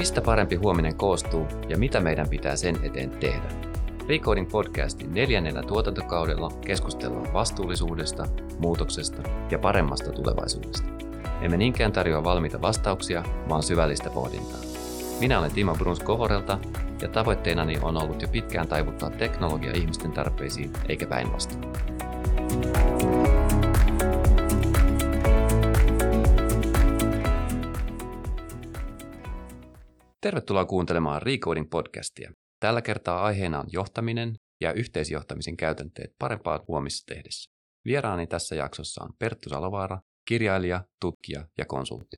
Mistä parempi huominen koostuu ja mitä meidän pitää sen eteen tehdä? Recoding podcastin neljännellä tuotantokaudella keskustellaan vastuullisuudesta, muutoksesta ja paremmasta tulevaisuudesta. Emme niinkään tarjoa valmiita vastauksia, vaan syvällistä pohdintaa. Minä olen Timo Bruns Kovorelta ja tavoitteenani on ollut jo pitkään taivuttaa teknologia ihmisten tarpeisiin eikä päinvastoin. Tervetuloa kuuntelemaan Recoding podcastia. Tällä kertaa aiheena on johtaminen ja yhteisjohtamisen käytänteet parempaa huomissa tehdessä. Vieraani tässä jaksossa on Perttu Salovaara, kirjailija, tutkija ja konsultti.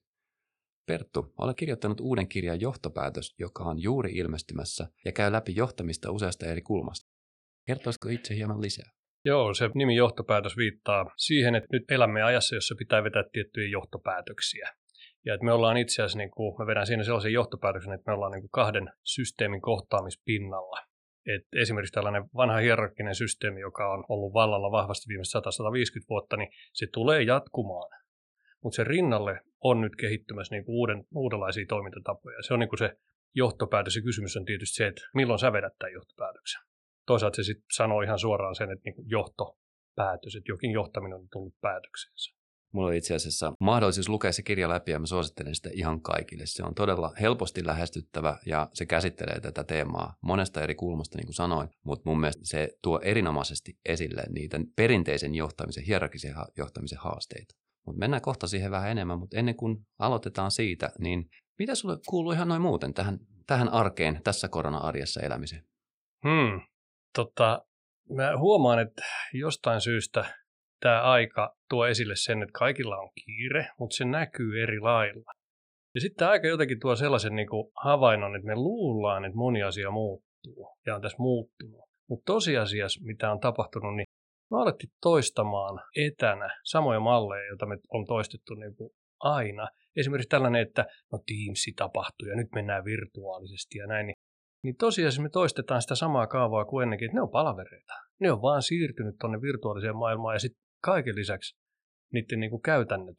Perttu, olen kirjoittanut uuden kirjan Johtopäätös, joka on juuri ilmestymässä ja käy läpi johtamista useasta eri kulmasta. Kertoisiko itse hieman lisää? Joo, se nimi johtopäätös viittaa siihen, että nyt elämme ajassa, jossa pitää vetää tiettyjä johtopäätöksiä. Ja että me ollaan itse asiassa, niin kuin, mä vedän siinä sellaisen johtopäätöksen, että me ollaan niin kuin kahden systeemin kohtaamispinnalla. Et esimerkiksi tällainen vanha hierarkkinen systeemi, joka on ollut vallalla vahvasti viimeiset 100-150 vuotta, niin se tulee jatkumaan. Mutta sen rinnalle on nyt kehittymässä niin kuin uuden, uudenlaisia toimintatapoja. Se on niin kuin se johtopäätös ja kysymys on tietysti se, että milloin sä vedät tämän johtopäätöksen. Toisaalta se sitten sanoo ihan suoraan sen, että niin johtopäätös, että jokin johtaminen on tullut päätöksensä. Mulla on itse asiassa mahdollisuus lukea se kirja läpi ja mä suosittelen sitä ihan kaikille. Se on todella helposti lähestyttävä ja se käsittelee tätä teemaa monesta eri kulmasta, niin kuin sanoin, mutta mun mielestä se tuo erinomaisesti esille niitä perinteisen johtamisen, hierarkisen johtamisen haasteita. Mutta mennään kohta siihen vähän enemmän, mutta ennen kuin aloitetaan siitä, niin mitä sulle kuuluu ihan noin muuten tähän, tähän arkeen, tässä korona-arjessa elämiseen? Hmm. Tota, mä huomaan, että jostain syystä tämä aika tuo esille sen, että kaikilla on kiire, mutta se näkyy eri lailla. Ja sitten aika jotenkin tuo sellaisen niin kuin havainnon, että me luullaan, että moni asia muuttuu ja on tässä muuttunut. Mutta tosiasiassa, mitä on tapahtunut, niin me alettiin toistamaan etänä samoja malleja, joita me on toistettu niin kuin aina. Esimerkiksi tällainen, että no Teamsi tapahtuu ja nyt mennään virtuaalisesti ja näin. Niin, niin tosiasiassa me toistetaan sitä samaa kaavaa kuin ennenkin, että ne on palavereita. Ne on vaan siirtynyt tuonne virtuaaliseen maailmaan ja sitten kaiken lisäksi niiden niin kuin käytännöt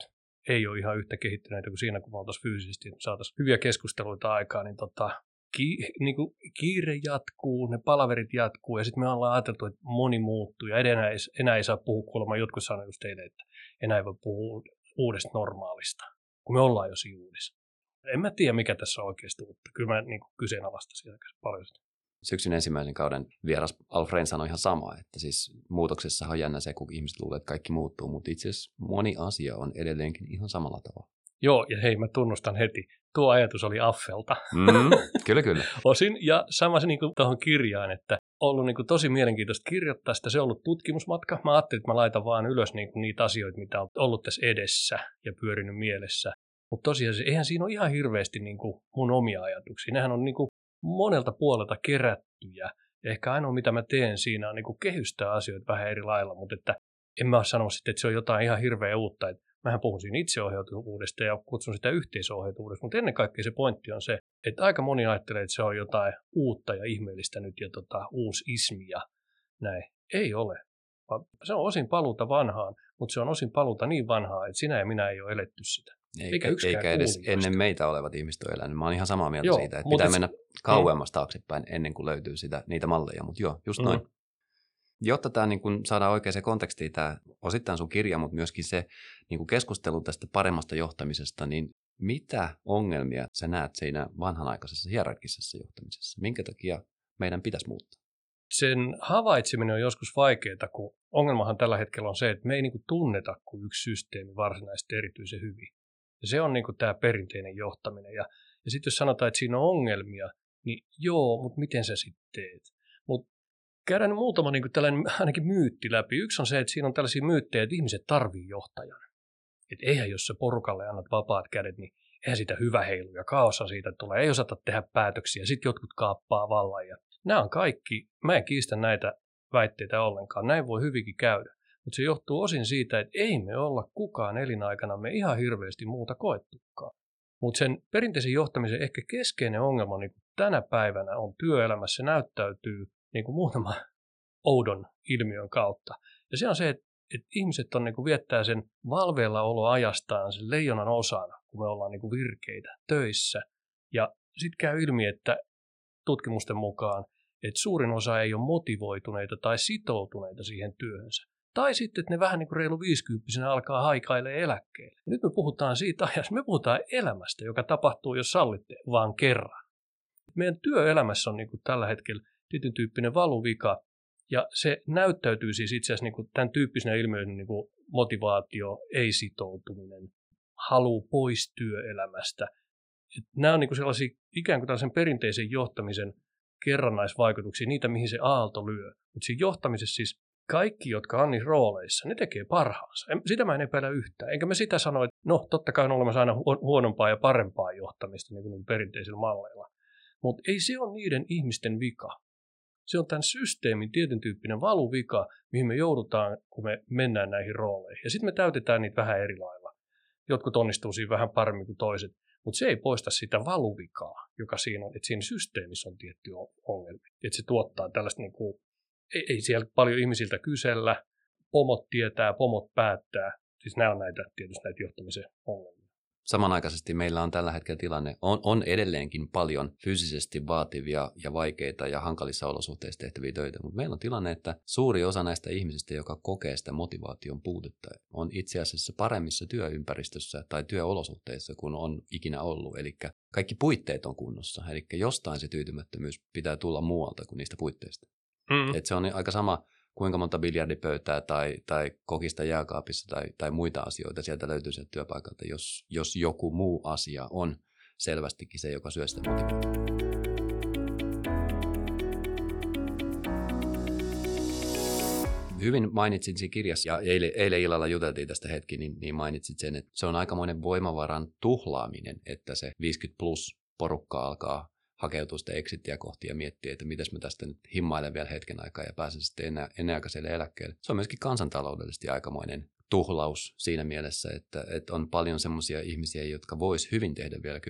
ei ole ihan yhtä kehittyneitä kuin siinä, kun me oltaisiin fyysisesti saataisiin hyviä keskusteluita aikaa, niin, tota, ki, niin kuin kiire jatkuu, ne palaverit jatkuu ja sitten me ollaan ajateltu, että moni muuttuu ja enää ei, enää ei saa puhua kuulemma, jotkut sanoivat just teille, että enää ei voi puhua uudesta normaalista, kun me ollaan jo siinä uudessa. En mä tiedä, mikä tässä on oikeasti uutta. Kyllä mä niin kyseenalaistasin aika paljon sitä syksyn ensimmäisen kauden vieras Alfred sanoi ihan sama, että siis muutoksessa on jännä se, kun ihmiset luulee, että kaikki muuttuu, mutta itse asiassa moni asia on edelleenkin ihan samalla tavalla. Joo, ja hei, mä tunnustan heti. Tuo ajatus oli Affelta. Mm, kyllä, kyllä. Osin, ja sama se niin tuohon kirjaan, että ollut niin kuin tosi mielenkiintoista kirjoittaa sitä. Se on ollut tutkimusmatka. Mä ajattelin, että mä laitan vaan ylös niin kuin niitä asioita, mitä on ollut tässä edessä ja pyörinyt mielessä. Mutta tosiaan eihän siinä ole ihan hirveästi niin kuin mun omia ajatuksia. Nehän on niin kuin monelta puolelta kerättyjä. Ehkä ainoa, mitä mä teen siinä, on niin kuin kehystää asioita vähän eri lailla, mutta että en mä sano sitten, että se on jotain ihan hirveä uutta. Että mähän puhun siinä itseohjautuvuudesta ja kutsun sitä yhteisohjautuvuudesta, mutta ennen kaikkea se pointti on se, että aika moni ajattelee, että se on jotain uutta ja ihmeellistä nyt ja tota, uusi ismi ja näin. Ei ole. Se on osin paluuta vanhaan, mutta se on osin paluuta niin vanhaa, että sinä ja minä ei ole eletty sitä. Eikä, eikä, eikä edes ennen meitä olevat ihmiset ole elänyt. Mä oon ihan samaa mieltä joo, siitä, että pitää mennä kauemmas mm. taaksepäin ennen kuin löytyy sitä, niitä malleja. Mutta joo, just mm. noin. Jotta tämä niin kun saadaan oikeaan kontekstiin, tämä osittain sun kirja, mutta myöskin se niin kun keskustelu tästä paremmasta johtamisesta, niin mitä ongelmia sä näet siinä vanhanaikaisessa hierarkisessa johtamisessa? Minkä takia meidän pitäisi muuttaa? Sen havaitseminen on joskus vaikeaa, kun ongelmahan tällä hetkellä on se, että me ei niin tunneta kuin yksi systeemi varsinaisesti erityisen hyvin. Ja se on niin kuin tämä perinteinen johtaminen. Ja, ja sitten jos sanotaan, että siinä on ongelmia, niin joo, mutta miten sä sitten teet? Mutta käydään nyt muutama niin kuin tällainen ainakin myytti läpi. Yksi on se, että siinä on tällaisia myyttejä, että ihmiset tarvii johtajan. Että eihän jos sä porukalle annat vapaat kädet, niin eihän sitä hyvä heilu ja kaossa siitä tulee. Ei osata tehdä päätöksiä, sitten jotkut kaappaa vallan. Ja nämä on kaikki, mä en kiistä näitä väitteitä ollenkaan. Näin voi hyvinkin käydä. Mutta se johtuu osin siitä, että ei me olla kukaan elinaikanamme ihan hirveästi muuta koettukaan. Mutta sen perinteisen johtamisen ehkä keskeinen ongelma niin tänä päivänä on työelämässä, näyttäytyy niin kuin muutama oudon ilmiön kautta. Ja se on se, että, että ihmiset on, niin kuin viettää sen valveilla oloajastaan sen leijonan osana, kun me ollaan niin kuin virkeitä töissä. Ja sitten käy ilmi, että tutkimusten mukaan, että suurin osa ei ole motivoituneita tai sitoutuneita siihen työhönsä. Tai sitten, että ne vähän niin kuin reilu 50 alkaa haikailemaan eläkkeelle. Nyt me puhutaan siitä ajasta, me puhutaan elämästä, joka tapahtuu, jos sallitte, vaan kerran. Meidän työelämässä on niin kuin tällä hetkellä tietyn tyyppinen valuvika, ja se näyttäytyy siis itse asiassa niin kuin tämän tyyppisenä ilmiönä niin kuin motivaatio, ei-sitoutuminen, halu pois työelämästä. Et nämä on niin kuin sellaisia ikään kuin tällaisen perinteisen johtamisen kerrannaisvaikutuksia, niitä mihin se aalto lyö. Mutta siinä johtamisessa siis kaikki, jotka on niissä rooleissa, ne tekee parhaansa. Sitä mä en epäile yhtään. Enkä mä sitä sano, että no totta kai on olemassa aina huonompaa ja parempaa johtamista niin kuin perinteisillä malleilla. Mutta ei se ole niiden ihmisten vika. Se on tämän systeemin tietyn tyyppinen valuvika, mihin me joudutaan, kun me mennään näihin rooleihin. Ja sitten me täytetään niitä vähän eri lailla. Jotkut onnistuu siinä vähän paremmin kuin toiset. Mutta se ei poista sitä valuvikaa, joka siinä on, että siinä systeemissä on tietty ongelma. Että se tuottaa tällaista, niin kuin, ei, siellä paljon ihmisiltä kysellä, pomot tietää, pomot päättää. Siis nämä on näitä tietysti näitä johtamisen ongelmia. Samanaikaisesti meillä on tällä hetkellä tilanne, on, on edelleenkin paljon fyysisesti vaativia ja vaikeita ja hankalissa olosuhteissa tehtäviä töitä, mutta meillä on tilanne, että suuri osa näistä ihmisistä, joka kokee sitä motivaation puutetta, on itse asiassa paremmissa työympäristössä tai työolosuhteissa kuin on ikinä ollut. Eli kaikki puitteet on kunnossa, eli jostain se tyytymättömyys pitää tulla muualta kuin niistä puitteista. Mm. Et se on aika sama, kuinka monta biljardipöytää tai, tai kokista jääkaapissa tai, tai muita asioita sieltä löytyy sieltä työpaikalta, jos, jos joku muu asia on selvästikin se, joka syö sitä Hyvin mainitsin siinä kirjassa, ja eilen, eilen illalla juteltiin tästä hetki, niin, niin mainitsit sen, että se on aikamoinen voimavaran tuhlaaminen, että se 50 plus porukka alkaa hakeutua sitä exittiä kohti ja miettiä, että miten mä tästä nyt himmailen vielä hetken aikaa ja pääsen sitten enää, ennenaikaiselle eläkkeelle. Se on myöskin kansantaloudellisesti aikamoinen tuhlaus siinä mielessä, että, että on paljon semmoisia ihmisiä, jotka vois hyvin tehdä vielä 10-15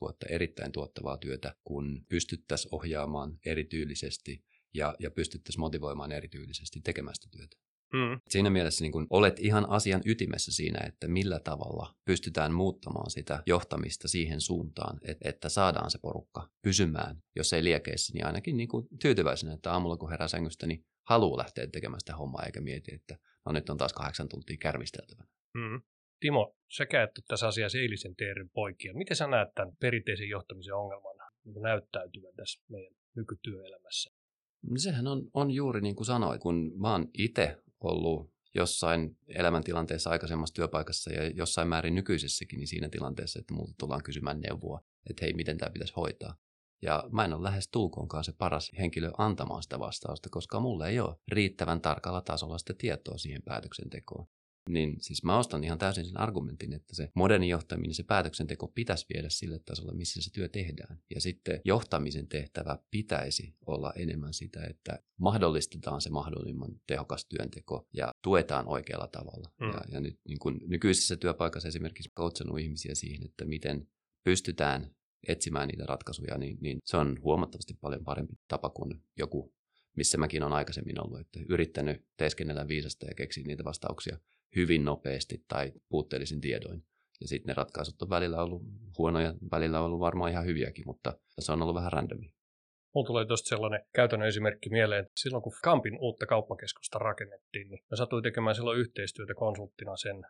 vuotta erittäin tuottavaa työtä, kun pystyttäisiin ohjaamaan erityylisesti ja, ja pystyttäisiin motivoimaan erityylisesti tekemästä työtä. Mm. Siinä mielessä niin kun olet ihan asian ytimessä siinä, että millä tavalla pystytään muuttamaan sitä johtamista siihen suuntaan, että, että saadaan se porukka pysymään, jos ei liekeissä, niin ainakin niin kuin tyytyväisenä, että aamulla kun herää sängystä, niin haluaa lähteä tekemään sitä hommaa eikä mieti, että no nyt on taas kahdeksan tuntia kärvisteltävänä. Mm. Timo, sä käytät tässä asiassa eilisen teerin poikia. Miten sä näet tämän perinteisen johtamisen ongelman niin näyttäytyvän tässä meidän nykytyöelämässä? Sehän on, on juuri niin kuin sanoit, kun mä oon itse ollut jossain elämäntilanteessa aikaisemmassa työpaikassa ja jossain määrin nykyisessäkin niin siinä tilanteessa, että multa tullaan kysymään neuvoa, että hei, miten tämä pitäisi hoitaa. Ja mä en ole lähes tulkoonkaan se paras henkilö antamaan sitä vastausta, koska mulla ei ole riittävän tarkalla tasolla sitä tietoa siihen päätöksentekoon niin siis mä ostan ihan täysin sen argumentin, että se moderni johtaminen, se päätöksenteko pitäisi viedä sille tasolle, missä se työ tehdään. Ja sitten johtamisen tehtävä pitäisi olla enemmän sitä, että mahdollistetaan se mahdollisimman tehokas työnteko ja tuetaan oikealla tavalla. Mm. Ja, ja nyt niin kun nykyisessä työpaikassa esimerkiksi coachannut ihmisiä siihen, että miten pystytään etsimään niitä ratkaisuja, niin, niin se on huomattavasti paljon parempi tapa kuin joku, missä mäkin olen aikaisemmin ollut, että yrittänyt teeskennellä viisasta ja keksiä niitä vastauksia hyvin nopeasti tai puutteellisin tiedoin. Ja sitten ne ratkaisut on välillä ollut huonoja, välillä on ollut varmaan ihan hyviäkin, mutta se on ollut vähän randomi. Mulla tulee tuosta sellainen käytännön esimerkki mieleen, että silloin kun Kampin uutta kauppakeskusta rakennettiin, niin mä satuin tekemään silloin yhteistyötä konsulttina sen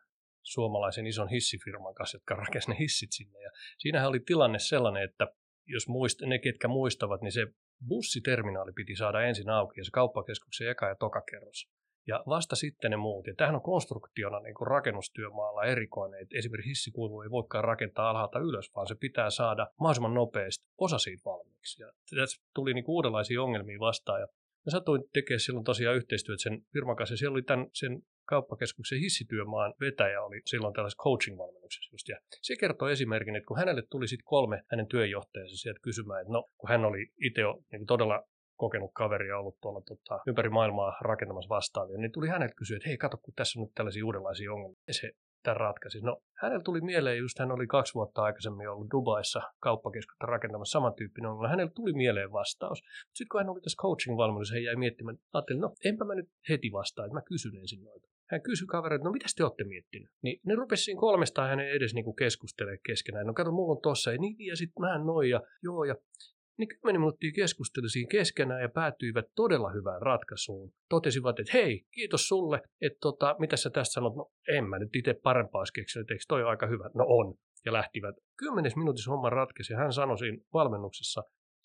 suomalaisen ison hissifirman kanssa, jotka rakensivat ne hissit sinne. Ja siinähän oli tilanne sellainen, että jos muist, ne, ketkä muistavat, niin se bussiterminaali piti saada ensin auki ja se kauppakeskuksen eka ja toka kerros. Ja vasta sitten ne muut. Ja tämähän on konstruktiona niin kuin rakennustyömaalla erikoinen. Että esimerkiksi hissikuilu ei voikaan rakentaa alhaalta ylös, vaan se pitää saada mahdollisimman nopeasti osa siitä valmiiksi. Ja tässä tuli niin kuin uudenlaisia ongelmia vastaan. Ja mä satuin tekemään silloin tosiaan yhteistyötä sen firman kanssa. Ja siellä oli tämän, sen kauppakeskuksen hissityömaan vetäjä oli silloin tällaisessa coaching-valmennuksessa just. Ja se kertoi esimerkin, että kun hänelle tuli sitten kolme hänen työjohtajansa sieltä kysymään, että no, kun hän oli itse niin todella kokenut kaveria ollut tuolla tota, ympäri maailmaa rakentamassa vastaavia, niin tuli häneltä kysyä, että hei, kato, kun tässä on nyt tällaisia uudenlaisia ongelmia. Ja se tämän ratkaisi. No, hänellä tuli mieleen, just hän oli kaksi vuotta aikaisemmin ollut Dubaissa kauppakeskusta rakentamassa samantyyppinen ongelma. Hänellä tuli mieleen vastaus. Sitten kun hän oli tässä coaching-valmennuksessa, hän jäi miettimään, ajattelin, no enpä mä nyt heti vastaa, että mä kysyn ensin noita. hän kysyi kavereita, no mitä te olette miettinyt? Niin ne rupesi siinä kolmestaan hänen edes niinku keskustelemaan keskenään. No kato, mulla on tossa, ja, niin, ja sitten mä noin, ja joo, ja niin kymmenen minuuttia keskusteli siinä keskenään ja päätyivät todella hyvään ratkaisuun. Totesivat, että hei, kiitos sulle, että tota, mitä sä tästä sanot? No en mä nyt itse parempaa olisi keksinyt, eikö toi aika hyvä? No on. Ja lähtivät. Kymmenes minuutissa homma ratkesi ja hän sanoi siinä valmennuksessa,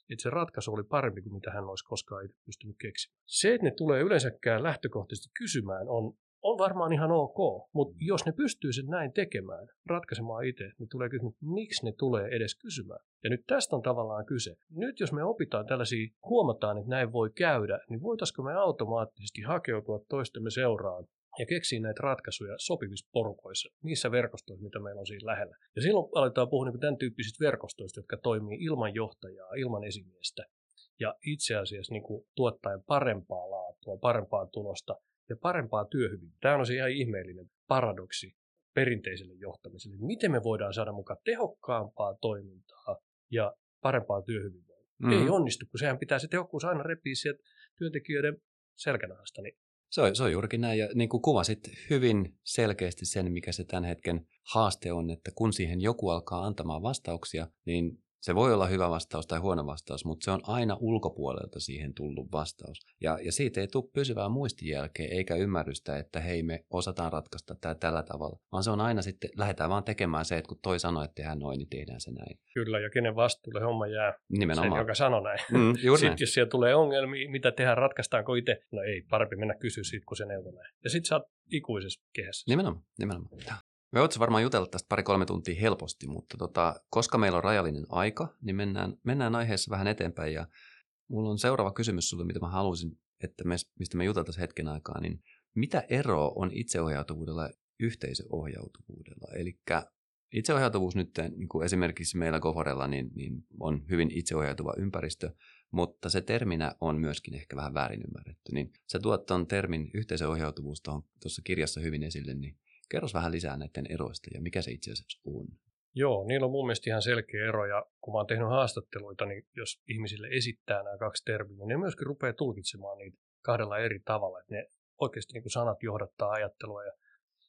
että se ratkaisu oli parempi kuin mitä hän olisi koskaan itse pystynyt keksimään. Se, että ne tulee yleensäkään lähtökohtaisesti kysymään, on on varmaan ihan ok, mutta jos ne pystyy sen näin tekemään, ratkaisemaan itse, niin tulee kysymys, miksi ne tulee edes kysymään. Ja nyt tästä on tavallaan kyse. Nyt jos me opitaan tällaisia, huomataan, että näin voi käydä, niin voitaisiko me automaattisesti hakeutua toistemme seuraan ja keksiä näitä ratkaisuja sopivissa porukoissa, niissä verkostoissa, mitä meillä on siinä lähellä. Ja silloin aletaan puhua niin tämän tyyppisistä verkostoista, jotka toimii ilman johtajaa, ilman esimiestä, ja itse asiassa niin kuin tuottaen parempaa laatua, parempaa tulosta ja parempaa työhyvinvointia. Tämä on se ihan ihmeellinen paradoksi perinteiselle johtamiselle. Miten me voidaan saada mukaan tehokkaampaa toimintaa ja parempaa työhyvinvointia? Mm-hmm. Ei onnistu, kun sehän pitää se tehokkuus aina repiä sieltä työntekijöiden selkänahasta. Niin se on, se on juurikin näin, ja niin kuin kuvasit hyvin selkeästi sen, mikä se tämän hetken haaste on, että kun siihen joku alkaa antamaan vastauksia, niin se voi olla hyvä vastaus tai huono vastaus, mutta se on aina ulkopuolelta siihen tullut vastaus. Ja, ja siitä ei tule pysyvää muistijälkeä eikä ymmärrystä, että hei me osataan ratkaista tämä tällä tavalla. Vaan se on aina sitten, lähdetään vaan tekemään se, että kun toi sanoi, että tehdään noin, niin tehdään se näin. Kyllä, ja kenen vastuulle homma jää. Nimenomaan. Sen, joka sanoi näin. Mm, sitten näin. jos siellä tulee ongelmia, mitä tehdään, ratkaistaanko itse? No ei, parempi mennä kysyä siitä, kun se neuvoo näin. Ja sitten sä oot ikuisessa kehässä. Nimenomaan, nimenomaan. Me voitaisiin varmaan jutella tästä pari-kolme tuntia helposti, mutta tota, koska meillä on rajallinen aika, niin mennään, mennään aiheessa vähän eteenpäin. Ja mulla on seuraava kysymys sulle, mitä mä haluaisin, että me, mistä me juteltaisiin hetken aikaa, niin mitä eroa on itseohjautuvuudella ja yhteisöohjautuvuudella? Eli itseohjautuvuus nyt niin kuin esimerkiksi meillä Goforella niin, niin on hyvin itseohjautuva ympäristö, mutta se terminä on myöskin ehkä vähän väärin ymmärretty. Niin sä tuot tuon termin yhteisöohjautuvuus tuossa kirjassa hyvin esille, niin Kerros vähän lisää näiden eroista ja mikä se itse asiassa on. Joo, niillä on mun mielestä ihan selkeä ero ja kun mä oon tehnyt haastatteluita, niin jos ihmisille esittää nämä kaksi termiä, niin ne myöskin rupeaa tulkitsemaan niitä kahdella eri tavalla, että ne oikeasti niin kuin sanat johdattaa ajattelua. Ja,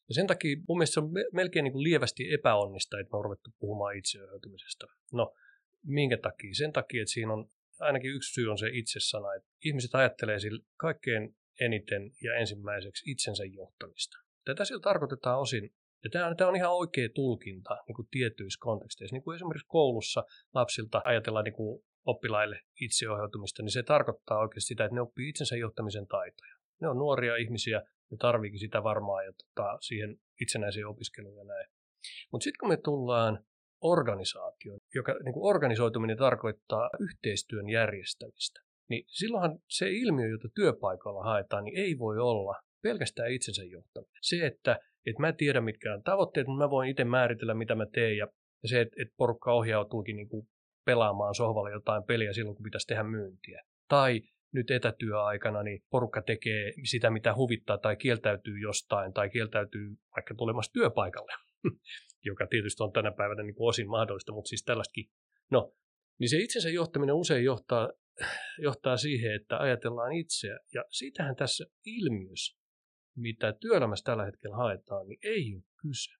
ja sen takia mun mielestä se on melkein niin kuin lievästi epäonnista, että me on ruvettu puhumaan itseohjautumisesta. No, minkä takia? Sen takia, että siinä on ainakin yksi syy on se itsesana, että ihmiset ajattelee sillä kaikkein eniten ja ensimmäiseksi itsensä johtamista. Tätä sillä tarkoitetaan osin, ja tämä on, tämä on ihan oikea tulkinta niin kuin tietyissä konteksteissa. Niin kuin esimerkiksi koulussa lapsilta ajatellaan niin kuin oppilaille itseohjautumista, niin se tarkoittaa oikeasti sitä, että ne oppii itsensä johtamisen taitoja. Ne on nuoria ihmisiä, ne tarviikin sitä varmaan ja tota, siihen itsenäiseen opiskeluun ja näin. Mutta sitten kun me tullaan organisaatioon, joka niin kuin organisoituminen tarkoittaa yhteistyön järjestämistä, niin silloinhan se ilmiö, jota työpaikalla haetaan, niin ei voi olla pelkästään itsensä johtaminen. Se, että, että mä tiedän mitkä on tavoitteet, mutta mä voin itse määritellä, mitä mä teen, ja, ja se, että, että porukka ohjautuukin niin kuin pelaamaan sohvalle jotain peliä silloin, kun pitäisi tehdä myyntiä. Tai nyt etätyöaikana niin porukka tekee sitä, mitä huvittaa, tai kieltäytyy jostain, tai kieltäytyy vaikka tulemasta työpaikalle, joka tietysti on tänä päivänä niin kuin osin mahdollista, mutta siis tällaistakin. No, niin se itsensä johtaminen usein johtaa, johtaa siihen, että ajatellaan itseä, ja siitähän tässä ilmiössä mitä työelämässä tällä hetkellä haetaan, niin ei ole kyse.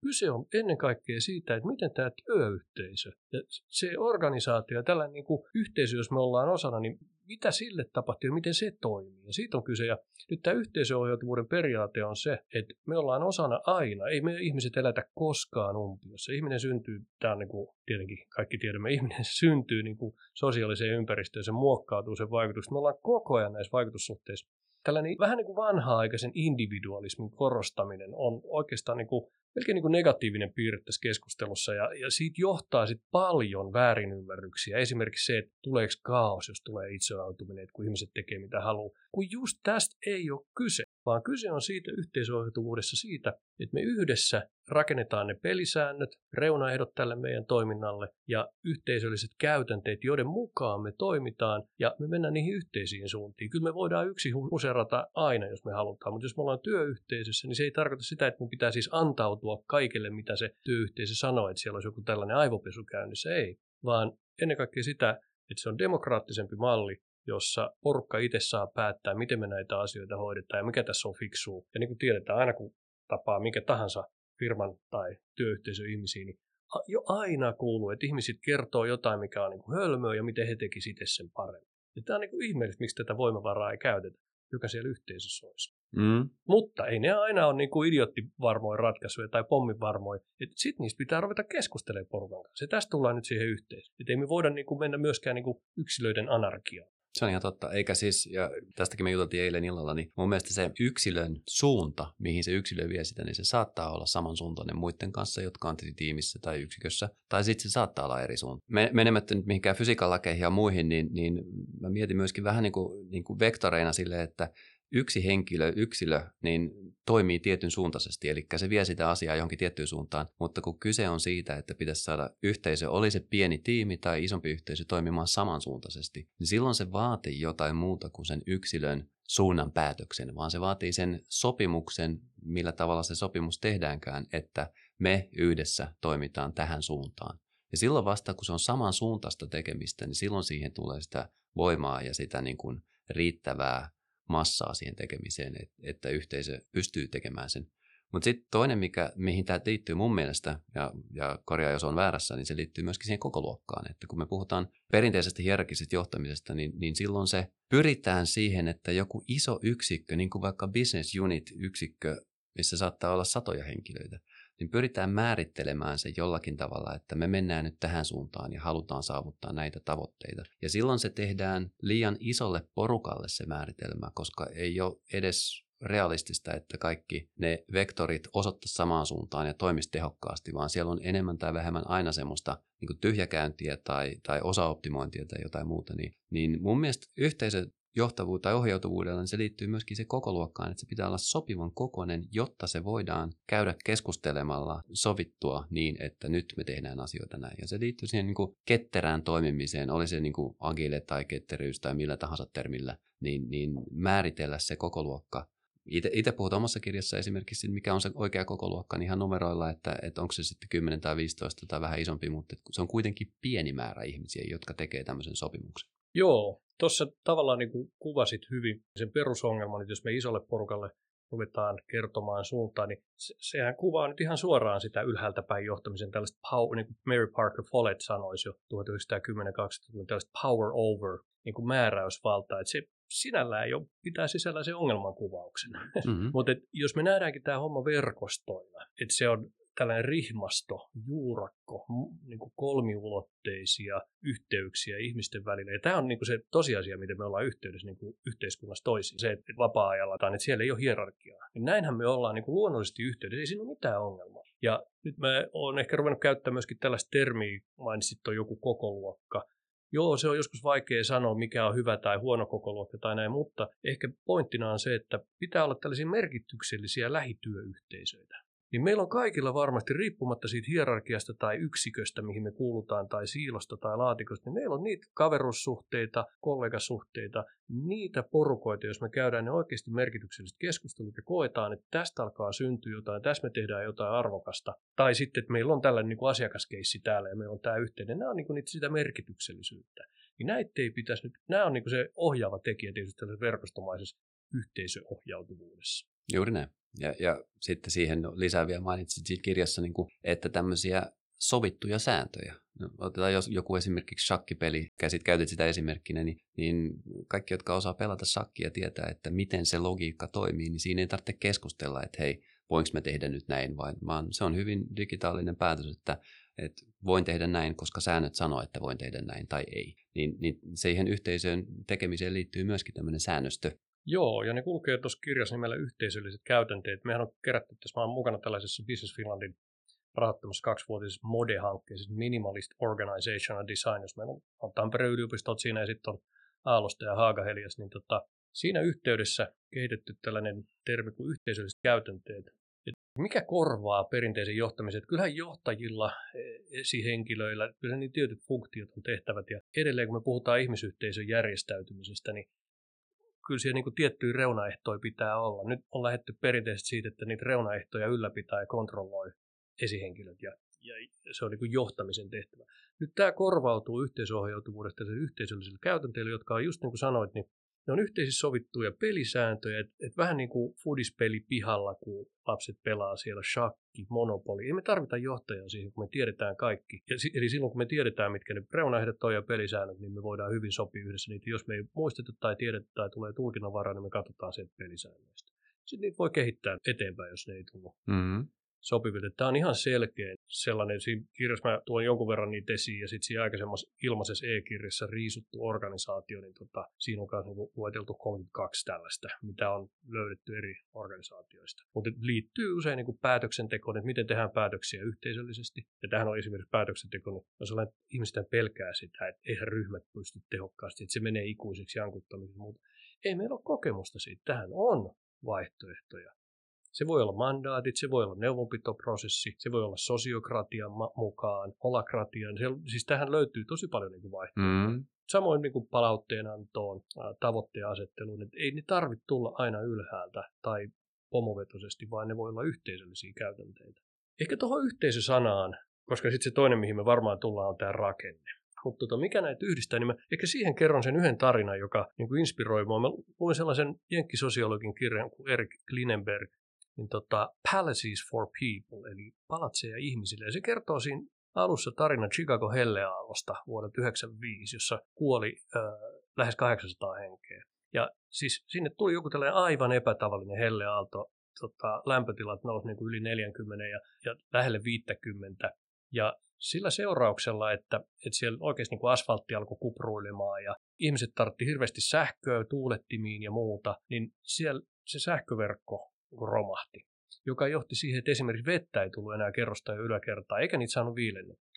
Kyse on ennen kaikkea siitä, että miten tämä työyhteisö ja se organisaatio, tällainen niin kuin yhteisö, jos me ollaan osana, niin mitä sille tapahtuu ja miten se toimii. Ja siitä on kyse. Ja nyt tämä yhteisöohjautuvuuden periaate on se, että me ollaan osana aina. Ei me ihmiset elätä koskaan umpiossa. Ihminen syntyy, tämä on niin kuin, tietenkin kaikki tiedämme, ihminen syntyy niin kuin sosiaaliseen ympäristöön, se muokkautuu sen vaikutus. Me ollaan koko ajan näissä vaikutussuhteissa tällainen vähän niin kuin vanha-aikaisen individualismin korostaminen on oikeastaan niin kuin, melkein niin kuin negatiivinen piirre tässä keskustelussa ja, ja siitä johtaa sitten paljon väärinymmärryksiä. Esimerkiksi se, että tuleeko kaos, jos tulee itseautuminen, että kun ihmiset tekee mitä haluaa. Kun just tästä ei ole kyse vaan kyse on siitä yhteisohjautuvuudessa siitä, että me yhdessä rakennetaan ne pelisäännöt, reunaehdot tälle meidän toiminnalle ja yhteisölliset käytänteet, joiden mukaan me toimitaan ja me mennään niihin yhteisiin suuntiin. Kyllä me voidaan yksi userata aina, jos me halutaan, mutta jos me ollaan työyhteisössä, niin se ei tarkoita sitä, että mun pitää siis antautua kaikille, mitä se työyhteisö sanoo, että siellä olisi joku tällainen aivopesu käynnissä. Ei, vaan ennen kaikkea sitä, että se on demokraattisempi malli, jossa porukka itse saa päättää, miten me näitä asioita hoidetaan ja mikä tässä on fiksua. Ja niin kuin tiedetään, aina kun tapaa mikä tahansa firman tai työyhteisön ihmisiä, niin jo aina kuuluu, että ihmiset kertoo jotain, mikä on niin kuin hölmöä ja miten he tekisivät itse sen paremmin. Ja tämä on niin kuin ihmeellistä, miksi tätä voimavaraa ei käytetä, joka siellä yhteisössä olisi. Mm. Mutta ei ne aina ole niin kuin idioottivarmoja ratkaisuja tai pommivarmoja. Sitten niistä pitää ruveta keskustelemaan porukan kanssa. Ja tästä tullaan nyt siihen yhteisöön. Että ei me voida niin kuin mennä myöskään niin kuin yksilöiden anarkiaan. Se on ihan totta. Eikä siis, ja tästäkin me juteltiin eilen illalla, niin mun mielestä se yksilön suunta, mihin se yksilö vie sitä, niin se saattaa olla samansuuntainen muiden kanssa, jotka on tiimissä tai yksikössä. Tai sitten se saattaa olla eri suunta. Menemättä nyt mihinkään fysiikan lakeihin ja muihin, niin, niin mä mietin myöskin vähän niin kuin, niin kuin vektoreina sille, että yksi henkilö, yksilö, niin toimii tietyn suuntaisesti, eli se vie sitä asiaa johonkin tiettyyn suuntaan, mutta kun kyse on siitä, että pitäisi saada yhteisö, oli se pieni tiimi tai isompi yhteisö toimimaan samansuuntaisesti, niin silloin se vaatii jotain muuta kuin sen yksilön suunnan päätöksen, vaan se vaatii sen sopimuksen, millä tavalla se sopimus tehdäänkään, että me yhdessä toimitaan tähän suuntaan. Ja silloin vasta, kun se on samansuuntaista tekemistä, niin silloin siihen tulee sitä voimaa ja sitä niin kuin riittävää massaa siihen tekemiseen, että yhteisö pystyy tekemään sen. Mutta sitten toinen, mikä, mihin tämä liittyy mun mielestä, ja, ja korjaa jos on väärässä, niin se liittyy myöskin siihen koko luokkaan. Että kun me puhutaan perinteisestä hierarkisesta johtamisesta, niin, niin silloin se pyritään siihen, että joku iso yksikkö, niin kuin vaikka business unit yksikkö, missä saattaa olla satoja henkilöitä, niin pyritään määrittelemään se jollakin tavalla, että me mennään nyt tähän suuntaan ja halutaan saavuttaa näitä tavoitteita. Ja silloin se tehdään liian isolle porukalle se määritelmä, koska ei ole edes realistista, että kaikki ne vektorit osoittaisivat samaan suuntaan ja toimisi tehokkaasti, vaan siellä on enemmän tai vähemmän aina semmoista niin tyhjäkäyntiä tai, tai osaoptimointia tai jotain muuta. Niin, niin mun mielestä yhteisö johtavuutta tai ohjautuvuudella, niin se liittyy myöskin se koko luokkaan, että se pitää olla sopivan kokoinen, jotta se voidaan käydä keskustelemalla sovittua niin, että nyt me tehdään asioita näin. Ja se liittyy siihen niin kuin ketterään toimimiseen, oli se niin kuin agile tai ketteryys tai millä tahansa termillä, niin, niin määritellä se koko luokka itse puhut omassa kirjassa esimerkiksi, mikä on se oikea koko luokka, niin ihan numeroilla, että, että onko se sitten 10 tai 15 tai vähän isompi, mutta se on kuitenkin pieni määrä ihmisiä, jotka tekee tämmöisen sopimuksen. Joo, tuossa tavallaan niin kuin kuvasit hyvin sen perusongelman, että jos me isolle porukalle ruvetaan kertomaan suuntaan, niin se, sehän kuvaa nyt ihan suoraan sitä ylhäältä päin johtamisen tällaista, power, niin kuin Mary Parker Follett sanoisi jo 1910-20, tällaista power over, niin kuin määräysvaltaa, että se sinällään jo pitää sisällä se ongelmankuvauksen. Mm-hmm. Mutta jos me nähdäänkin tämä homma verkostoina, että se on tällainen rihmasto, juurakko, niin kuin kolmiulotteisia yhteyksiä ihmisten välillä. Ja tämä on niin kuin se tosiasia, miten me ollaan yhteydessä niin kuin yhteiskunnassa toisiin. Se, että vapaa-ajalla tai että siellä ei ole hierarkiaa. Niin näinhän me ollaan niin kuin luonnollisesti yhteydessä, ei siinä ole mitään ongelmaa. Ja nyt mä oon ehkä ruvennut käyttämään myöskin tällaista termiä, mainitsit on joku kokoluokka, Joo, se on joskus vaikea sanoa, mikä on hyvä tai huono kokoluokka tai näin, mutta ehkä pointtina on se, että pitää olla tällaisia merkityksellisiä lähityöyhteisöitä niin meillä on kaikilla varmasti, riippumatta siitä hierarkiasta tai yksiköstä, mihin me kuulutaan, tai siilosta tai laatikosta, niin meillä on niitä kaverussuhteita, kollegasuhteita, niitä porukoita, jos me käydään ne oikeasti merkitykselliset keskustelut ja koetaan, että tästä alkaa syntyä jotain, tässä me tehdään jotain arvokasta, tai sitten, että meillä on tällainen niin kuin asiakaskeissi täällä ja meillä on tämä yhteinen, nämä on niin kuin niitä sitä merkityksellisyyttä. Niin näitä ei pitäisi nyt, nämä on niin kuin se ohjaava tekijä tietysti tällaisessa verkostomaisessa yhteisöohjautuvuudessa. Juuri näin. Ja, ja sitten siihen lisää vielä mainitsit siitä kirjassa, niin kuin, että tämmöisiä sovittuja sääntöjä. No, otetaan jos joku esimerkiksi shakkipeli, käsit käytit sitä esimerkkinä, niin, niin kaikki, jotka osaa pelata shakkia, tietää, että miten se logiikka toimii, niin siinä ei tarvitse keskustella, että hei, voinko mä tehdä nyt näin, vai, vaan se on hyvin digitaalinen päätös, että, että voin tehdä näin, koska säännöt sanoo, että voin tehdä näin tai ei. Niin, niin siihen yhteisöön tekemiseen liittyy myöskin tämmöinen säännöstö, Joo, ja ne kulkee tuossa kirjassa nimellä yhteisölliset käytänteet. Mehän on kerätty tässä, mä mukana tällaisessa Business Finlandin rahoittamassa kaksivuotisessa MODE-hankkeessa, Minimalist Organizational Design, jos meillä on Tampereen yliopistot siinä ja sitten on Aallosta ja Haagahelias, niin tota, siinä yhteydessä kehitetty tällainen termi kuin yhteisölliset käytänteet. Et mikä korvaa perinteisen johtamisen? kyllähän johtajilla, e, esihenkilöillä, kyllä niin tietyt funktiot on tehtävät. Ja edelleen kun me puhutaan ihmisyhteisön järjestäytymisestä, niin kyllä siellä niin kuin tiettyjä reunaehtoja pitää olla. Nyt on lähdetty perinteisesti siitä, että niitä reunaehtoja ylläpitää ja kontrolloi esihenkilöt ja ja se on niin kuin johtamisen tehtävä. Nyt tämä korvautuu yhteisohjautuvuudesta ja yhteisöllisillä käytänteillä, jotka on just niin kuin sanoit, niin ne on yhteisesti sovittuja pelisääntöjä, että et vähän niin kuin fudispeli pihalla, kun lapset pelaa siellä shakki, monopoli. Ei me tarvita johtajaa siihen, kun me tiedetään kaikki. Ja, eli silloin, kun me tiedetään, mitkä ne reunaehdot on ja pelisäännöt, niin me voidaan hyvin sopia yhdessä niitä. Jos me ei muisteta tai tiedetä tai tulee tulkinnanvaraa, niin me katsotaan sieltä pelisäännöistä. Sitten niitä voi kehittää eteenpäin, jos ne ei tullut. Mm-hmm sopivilta. Tämä on ihan selkeä sellainen, siinä kirjassa mä tuon jonkun verran niitä esiin, ja sitten siinä aikaisemmassa ilmaisessa e-kirjassa riisuttu organisaatio, niin tota, siinä on myös niin lueteltu 32 tällaista, mitä on löydetty eri organisaatioista. Mutta liittyy usein niin päätöksentekoon, että miten tehdään päätöksiä yhteisöllisesti. Ja tähän on esimerkiksi päätöksenteko, niin on sellainen, että ihmisten pelkää sitä, että eihän ryhmät pysty tehokkaasti, että se menee ikuisiksi jankuttamiseksi. Mutta ei meillä ole kokemusta siitä. Tähän on vaihtoehtoja. Se voi olla mandaatit, se voi olla neuvonpitoprosessi, se voi olla sosiokratian mukaan, holakratian. Se, siis tähän löytyy tosi paljon niin vaihtoehtoja. Mm. Samoin niin kuin palautteenantoon, tavoitteen asetteluun, että ei ne tarvitse tulla aina ylhäältä tai pomovetoisesti, vaan ne voi olla yhteisöllisiä käytänteitä. Ehkä tuohon yhteisösanaan, koska sitten se toinen, mihin me varmaan tullaan, on tämä rakenne. Mutta tota, mikä näitä yhdistää, niin mä ehkä siihen kerron sen yhden tarinan, joka niin kuin inspiroi mua. Mä luin sellaisen jenkkisosiologin kirjan kuin Erik Klinenberg, niin tota, Palaces for People, eli palatseja ihmisille. Ja se kertoo siinä alussa tarina Chicago helleaallosta vuodelta 1995, jossa kuoli äh, lähes 800 henkeä. Ja siis sinne tuli joku tällainen aivan epätavallinen helleaalto. Tota, lämpötilat nousi niin kuin yli 40 ja, ja lähelle 50. Ja sillä seurauksella, että, että siellä oikeasti niin kuin asfaltti alkoi kupruilemaan ja ihmiset tartti hirveästi sähköä tuulettimiin ja muuta, niin siellä se sähköverkko romahti, joka johti siihen, että esimerkiksi vettä ei tullut enää kerrosta ja yläkertaa, eikä niitä saanut viilennettyä.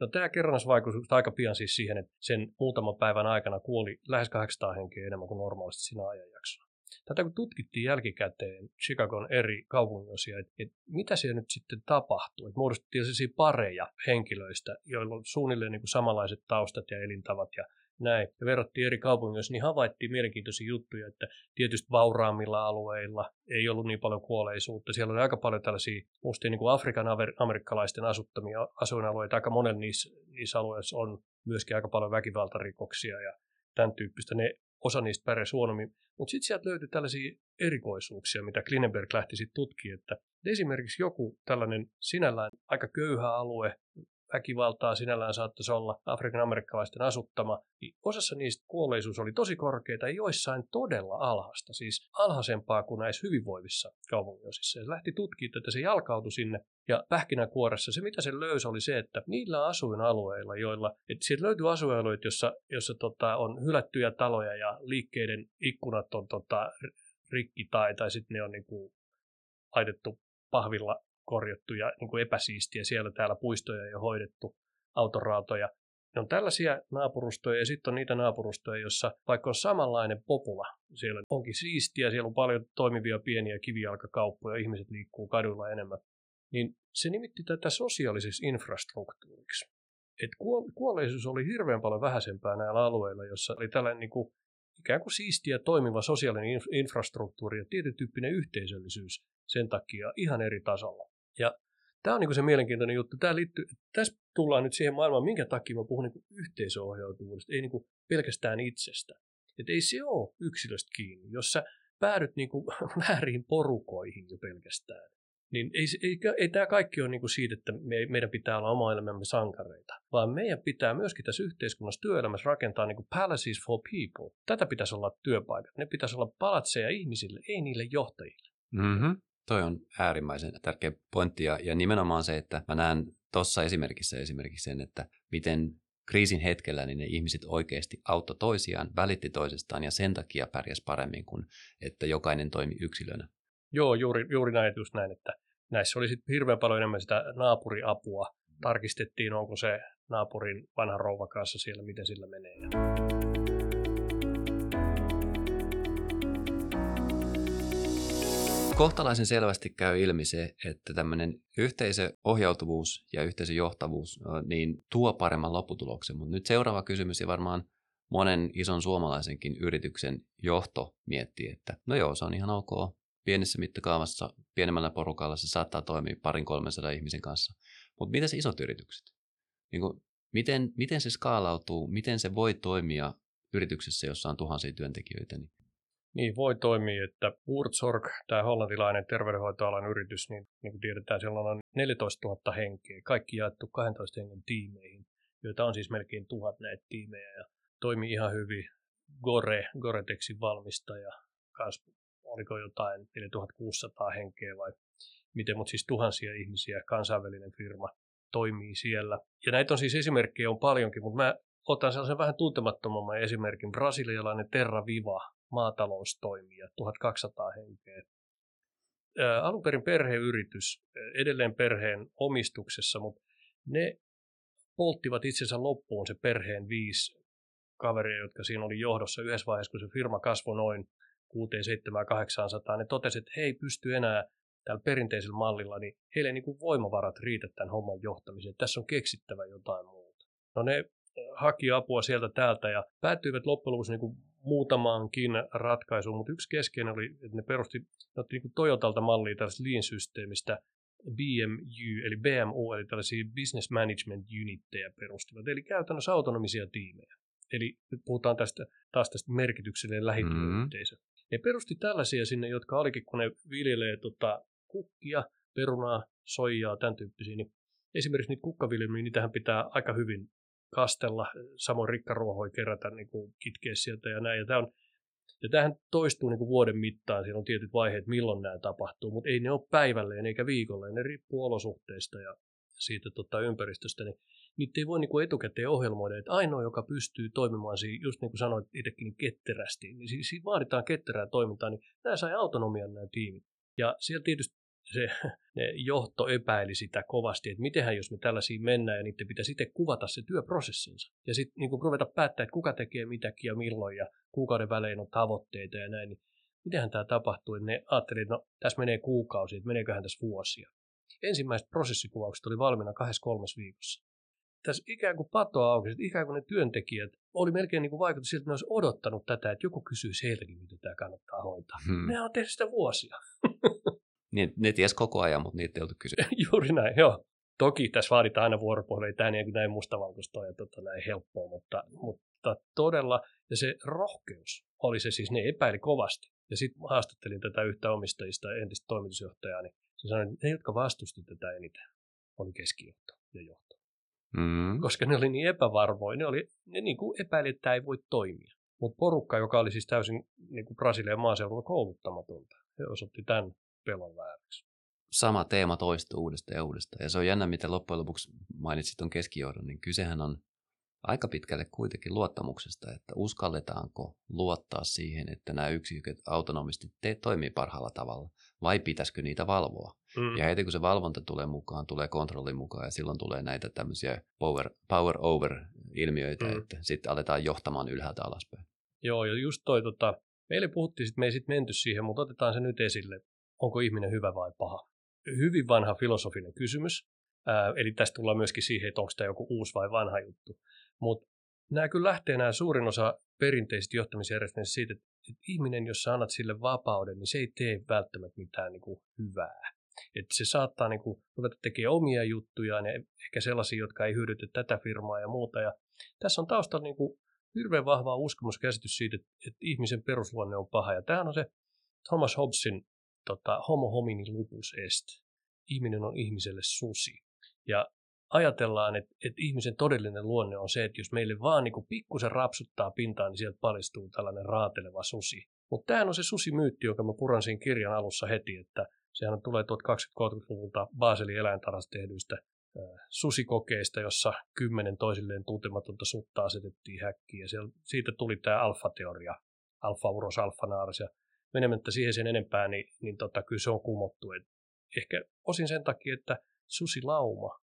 No tämä kerrannas vaikutti aika pian siis siihen, että sen muutaman päivän aikana kuoli lähes 800 henkeä enemmän kuin normaalisti siinä ajanjaksona. Tätä kun tutkittiin jälkikäteen Chicagon eri kaupunginosia, että, että mitä siellä nyt sitten tapahtui, että muodostettiin sellaisia pareja henkilöistä, joilla on suunnilleen niin kuin samanlaiset taustat ja elintavat ja näin. Ja verrattiin eri kaupungeissa, niin havaittiin mielenkiintoisia juttuja, että tietysti vauraammilla alueilla ei ollut niin paljon kuolleisuutta. Siellä oli aika paljon tällaisia mustia niin kuin Afrikan amerikkalaisten asuttamia asuinalueita. Aika monen niissä, niissä alueissa on myöskin aika paljon väkivaltarikoksia ja tämän tyyppistä. Ne, osa niistä pärjäsi huonommin. Mutta sitten sieltä löytyi tällaisia erikoisuuksia, mitä Klinenberg lähti sitten tutkimaan, että esimerkiksi joku tällainen sinällään aika köyhä alue, väkivaltaa sinällään saattaisi olla Afrikan amerikkalaisten asuttama, niin osassa niistä kuolleisuus oli tosi korkeita ja joissain todella alhasta, siis alhaisempaa kuin näissä hyvinvoivissa kaupunginosissa. Se lähti tutkimaan, että se jalkautui sinne ja pähkinäkuoressa se, mitä se löysi, oli se, että niillä asuinalueilla, joilla, että sieltä löytyy asuinalueita, jossa, jossa tota, on hylättyjä taloja ja liikkeiden ikkunat on tota, rikki tai, tai sitten ne on niin kuin, laitettu pahvilla korjattu ja niin kuin epäsiistiä. Siellä täällä puistoja jo hoidettu, autoraatoja. Ne on tällaisia naapurustoja ja sitten on niitä naapurustoja, jossa vaikka on samanlainen popula, siellä onkin siistiä, siellä on paljon toimivia pieniä kivijalkakauppoja, ihmiset liikkuu kaduilla enemmän, niin se nimitti tätä sosiaaliseksi infrastruktuuriksi. Et kuolleisuus oli hirveän paljon vähäisempää näillä alueilla, jossa oli tällainen niin kuin, ikään kuin siistiä toimiva sosiaalinen infrastruktuuri ja tietyn tyyppinen yhteisöllisyys sen takia ihan eri tasolla. Ja tämä on niin se mielenkiintoinen juttu. Tämä liittyy, tässä tullaan nyt siihen maailmaan, minkä takia mä puhun niin yhteisöohjautuvuudesta, ei niin pelkästään itsestä. Että ei se ole yksilöstä kiinni. Jos sä päädyt niin väärin porukoihin jo pelkästään, niin ei, ei, ei tämä kaikki ole niin kuin siitä, että me, meidän pitää olla oma elämämme sankareita, vaan meidän pitää myöskin tässä yhteiskunnassa työelämässä rakentaa niin kuin palaces for people. Tätä pitäisi olla työpaikat. Ne pitäisi olla palatseja ihmisille, ei niille johtajille. Mm-hmm. Toi on äärimmäisen tärkeä pointti ja, ja nimenomaan se, että mä näen tuossa esimerkissä esimerkiksi sen, että miten kriisin hetkellä niin ne ihmiset oikeasti auttoi toisiaan, välitti toisestaan ja sen takia pärjäs paremmin kuin että jokainen toimi yksilönä. Joo, juuri, juuri näin, just näin, että näissä oli sitten hirveän paljon enemmän sitä naapuriapua. Tarkistettiin, onko se naapurin vanha rouva kanssa siellä, miten sillä menee. Kohtalaisen selvästi käy ilmi se, että tämmöinen yhteisöohjautuvuus ja yhteisöjohtavuus niin tuo paremman lopputuloksen. Mutta nyt seuraava kysymys ja varmaan monen ison suomalaisenkin yrityksen johto miettii, että no joo, se on ihan ok, pienessä mittakaavassa, pienemmällä porukalla se saattaa toimia parin 300 ihmisen kanssa. Mutta mitä se isot yritykset? Niin kuin, miten, miten se skaalautuu, miten se voi toimia yrityksessä, jossa on tuhansia työntekijöitä? Niin niin voi toimia, että Wurzorg, tämä hollantilainen terveydenhoitoalan yritys, niin, niin kuin tiedetään, siellä on 14 000 henkeä, kaikki jaettu 12 hengen tiimeihin, joita on siis melkein tuhat näitä tiimejä ja toimii ihan hyvin. Gore, Goretexin valmistaja, kans, oliko jotain 4600 henkeä vai miten, mutta siis tuhansia ihmisiä, kansainvälinen firma toimii siellä. Ja näitä on siis esimerkkejä on paljonkin, mutta mä otan sellaisen vähän tuntemattomamman esimerkin. Brasilialainen Terra Viva, maataloustoimija, 1200 henkeä. Alun perin perheyritys, edelleen perheen omistuksessa, mutta ne polttivat itsensä loppuun se perheen viisi kaveria, jotka siinä oli johdossa yhdessä vaiheessa, kun se firma kasvoi noin 6, 7, 800, ne totesivat, että he ei pysty enää tällä perinteisellä mallilla, niin heille ei niin voimavarat riitä tämän homman johtamiseen. Tässä on keksittävä jotain muuta. No ne haki apua sieltä täältä ja päätyivät loppujen lopuksi niin kuin muutamaankin ratkaisuun, mutta yksi keskeinen oli, että ne perusti, ne otti niin Toyotalta mallia tällaista Lean-systeemistä, BMU, eli BMU, eli tällaisia Business Management Unitteja perustivat, eli käytännössä autonomisia tiimejä. Eli nyt puhutaan tästä, taas tästä merkityksellinen lähityöyhteisö. Mm-hmm. Ne perusti tällaisia sinne, jotka olikin, kun ne viljelee tota, kukkia, perunaa, soijaa, tämän tyyppisiä, niin esimerkiksi niitä kukkaviljelmiä, niitähän pitää aika hyvin kastella, samoin rikkaruohoja kerätä, niin kuin kitkeä sieltä ja näin. Ja, tämä on, ja tämähän toistuu niin kuin vuoden mittaan, siellä on tietyt vaiheet, milloin nämä tapahtuu, mutta ei ne ole päivälleen eikä viikolleen, ne riippuu olosuhteista ja siitä tota, ympäristöstä, niin niitä ei voi niin kuin etukäteen ohjelmoida, että ainoa, joka pystyy toimimaan, siinä, just niin kuin sanoit itsekin, niin ketterästi, niin siinä vaaditaan ketterää toimintaa, niin nämä sai autonomian nämä tiimit. Ja siellä tietysti se ne johto epäili sitä kovasti, että mitenhän jos me tällaisiin mennään ja niiden pitäisi itse kuvata se työprosessinsa. Ja sitten niin ruveta päättää, että kuka tekee mitäkin ja milloin ja kuukauden välein on tavoitteita ja näin, niin mitenhän tämä tapahtuu. Ne ajattelivat, että no tässä menee kuukausi, että meneeköhän tässä vuosia. Ensimmäiset prosessikuvaukset oli valmiina kahdessa kolmes viikossa. Tässä ikään kuin patoa auki, että ikään kuin ne työntekijät oli melkein niin kuin vaikutus siltä, että ne olisi odottanut tätä, että joku kysyisi heiltäkin, miten tämä kannattaa hoitaa. Hmm. Ne on tehnyt sitä vuosia. Niin, ne ties koko ajan, mutta niitä ei oltu kysyä. Juuri näin, joo. Toki tässä vaaditaan aina vuoropuhelua, ei tämä niin näin mustavalkoista ja tota, näin helppoa, mutta, mutta todella, ja se rohkeus oli se siis, ne epäili kovasti. Ja sitten haastattelin tätä yhtä omistajista, entistä toimitusjohtajaa, niin se sanoi, että ne, jotka vastusti tätä eniten, oli keskijohto ja johto. Mm. Koska ne oli niin epävarmoja, ne, oli, ne niin kuin epäili, että tämä ei voi toimia. Mutta porukka, joka oli siis täysin niin kuin Brasilian maaseudulla kouluttamatonta, he osoitti tämän pelon vääräksi. Sama teema toistuu uudestaan ja uudestaan. Ja se on jännä, miten loppujen lopuksi mainitsit tuon keskijohdon, niin kysehän on aika pitkälle kuitenkin luottamuksesta, että uskalletaanko luottaa siihen, että nämä yksiköt autonomisesti te- toimii parhaalla tavalla, vai pitäisikö niitä valvoa. Mm. Ja heti kun se valvonta tulee mukaan, tulee kontrolli mukaan, ja silloin tulee näitä tämmöisiä power, power over-ilmiöitä, mm. että sitten aletaan johtamaan ylhäältä alaspäin. Joo, ja just toi, tota, meille puhuttiin, että me ei sitten menty siihen, mutta otetaan se nyt esille onko ihminen hyvä vai paha. Hyvin vanha filosofinen kysymys, ää, eli tästä tullaan myöskin siihen, että onko tämä joku uusi vai vanha juttu. Mutta nämä kyllä lähtee nämä suurin osa perinteisistä johtamisjärjestelmistä siitä, että, ihminen, jos sä annat sille vapauden, niin se ei tee välttämättä mitään niin kuin hyvää. Että se saattaa niin kuin, ruveta tekemään omia juttuja, ja ehkä sellaisia, jotka ei hyödytä tätä firmaa ja muuta. Ja tässä on taustalla niin kuin hirveän vahva uskomuskäsitys siitä, että, että ihmisen perusluonne on paha. Ja tämähän on se Thomas Hobbesin tota, homo homini lupus est. Ihminen on ihmiselle susi. Ja ajatellaan, että, että ihmisen todellinen luonne on se, että jos meille vaan niin pikkusen rapsuttaa pintaan, niin sieltä paljastuu tällainen raateleva susi. Mutta tämähän on se susimyytti, jonka mä puran siinä kirjan alussa heti, että sehän tulee 1230-luvulta Baselin eläintarhasta tehdyistä susikokeista, jossa kymmenen toisilleen tuntematonta sutta asetettiin häkkiin. Ja siitä tuli tämä alfa-teoria, alfa-uros, alfa-naaras. Ja menemättä siihen sen enempää, niin, niin tota, kyllä se on kumottu. Et ehkä osin sen takia, että susilauma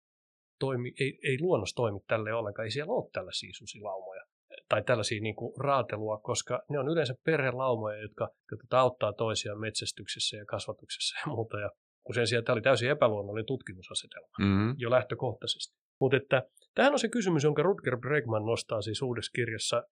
toimi, ei, ei luonnos toimi tälle ollenkaan. Ei siellä ole tällaisia susilaumoja tai tällaisia niin kuin raatelua, koska ne on yleensä perhelaumoja, jotka, jotka auttaa toisiaan metsästyksessä ja kasvatuksessa ja muuta. Ja kun sen sijaan tämä oli täysin epäluonnollinen tutkimusasetelma mm-hmm. jo lähtökohtaisesti. Mutta että tämähän on se kysymys, jonka Rutger Bregman nostaa siis uudessa kirjassa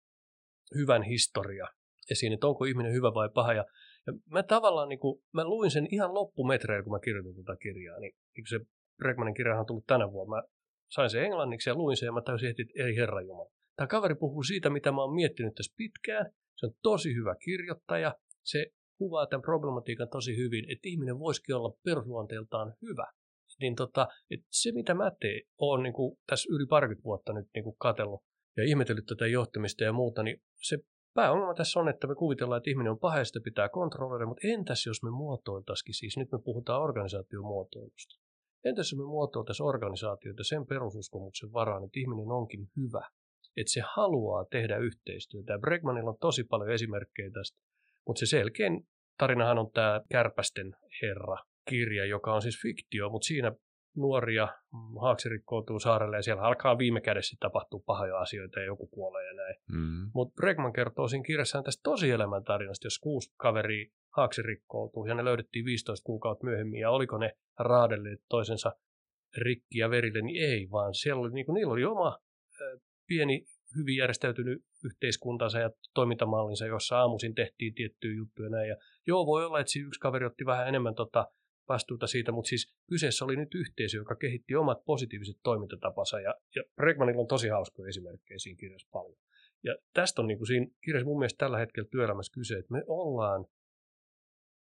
Hyvän historia esiin, että onko ihminen hyvä vai paha. Ja, Ja mä tavallaan, niin kuin, mä luin sen ihan loppumetreillä, kun mä kirjoitin tätä kirjaa, niin, niin se Bregmanin kirja on tullut tänä vuonna. Mä sain sen englanniksi ja luin sen ja mä täysin heti, että ei herra Jumala. Tämä kaveri puhuu siitä, mitä mä oon miettinyt tässä pitkään. Se on tosi hyvä kirjoittaja. Se kuvaa tämän problematiikan tosi hyvin, että ihminen voisikin olla perusluonteeltaan hyvä. Niin tota, että se, mitä mä teen, on niin tässä yli parikymmentä vuotta nyt niin katsellut ja ihmetellyt tätä johtamista ja muuta, niin se pääongelma tässä on, että me kuvitellaan, että ihminen on sitä pitää kontrolloida, mutta entäs jos me muotoiltaisikin, siis nyt me puhutaan organisaatiomuotoilusta. Entäs jos me muotoiltaisiin organisaatioita sen perususkomuksen varaan, että ihminen onkin hyvä, että se haluaa tehdä yhteistyötä. Ja Bregmanilla on tosi paljon esimerkkejä tästä, mutta se selkein tarinahan on tämä Kärpästen herra kirja, joka on siis fiktio, mutta siinä nuoria, mm, haaksi rikkoutuu saarelle ja siellä alkaa viime kädessä tapahtua pahoja asioita ja joku kuolee ja näin. Mm. Mutta Bregman kertoo siinä kirjassaan tästä tosielämän tarinasta, jos kuusi kaveri haaksi rikkoutuu ja ne löydettiin 15 kuukautta myöhemmin ja oliko ne raadelleet toisensa rikki ja verille, niin ei, vaan siellä oli, niin kuin, niillä oli oma äh, pieni hyvin järjestäytynyt yhteiskuntansa ja toimintamallinsa, jossa aamuisin tehtiin tiettyjä juttuja näin. Ja joo, voi olla, että yksi kaveri otti vähän enemmän tota vastuuta siitä, mutta siis kyseessä oli nyt yhteisö, joka kehitti omat positiiviset toimintatapansa, ja, ja Bregmanilla on tosi hauskoja esimerkkejä siinä kirjassa paljon. Ja tästä on niin kuin siinä kirjassa mun mielestä tällä hetkellä työelämässä kyse, että me ollaan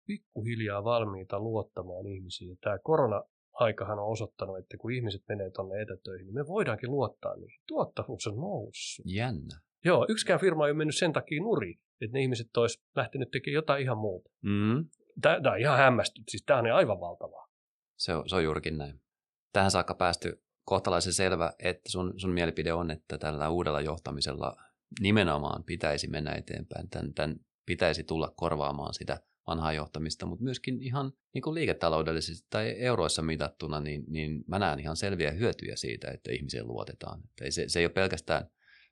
pikkuhiljaa valmiita luottamaan ihmisiin. Ja tämä korona-aikahan on osoittanut, että kun ihmiset menee tuonne etätöihin, niin me voidaankin luottaa niihin. Tuottavuus on noussut. Jännä. Joo, yksikään firma ei ole mennyt sen takia nuriin, että ne ihmiset olisi lähtenyt tekemään jotain ihan muuta. Mm. Tämä on ihan hämmästynyt, siis tämä on aivan valtavaa. Se on, se on juurikin näin. Tähän saakka päästy kohtalaisen selvä, että sun, sun mielipide on, että tällä uudella johtamisella nimenomaan pitäisi mennä eteenpäin. Tämän, tämän pitäisi tulla korvaamaan sitä vanhaa johtamista, mutta myöskin ihan niin kuin liiketaloudellisesti tai euroissa mitattuna, niin, niin mä näen ihan selviä hyötyjä siitä, että ihmisiin luotetaan. Että se, se ei ole pelkästään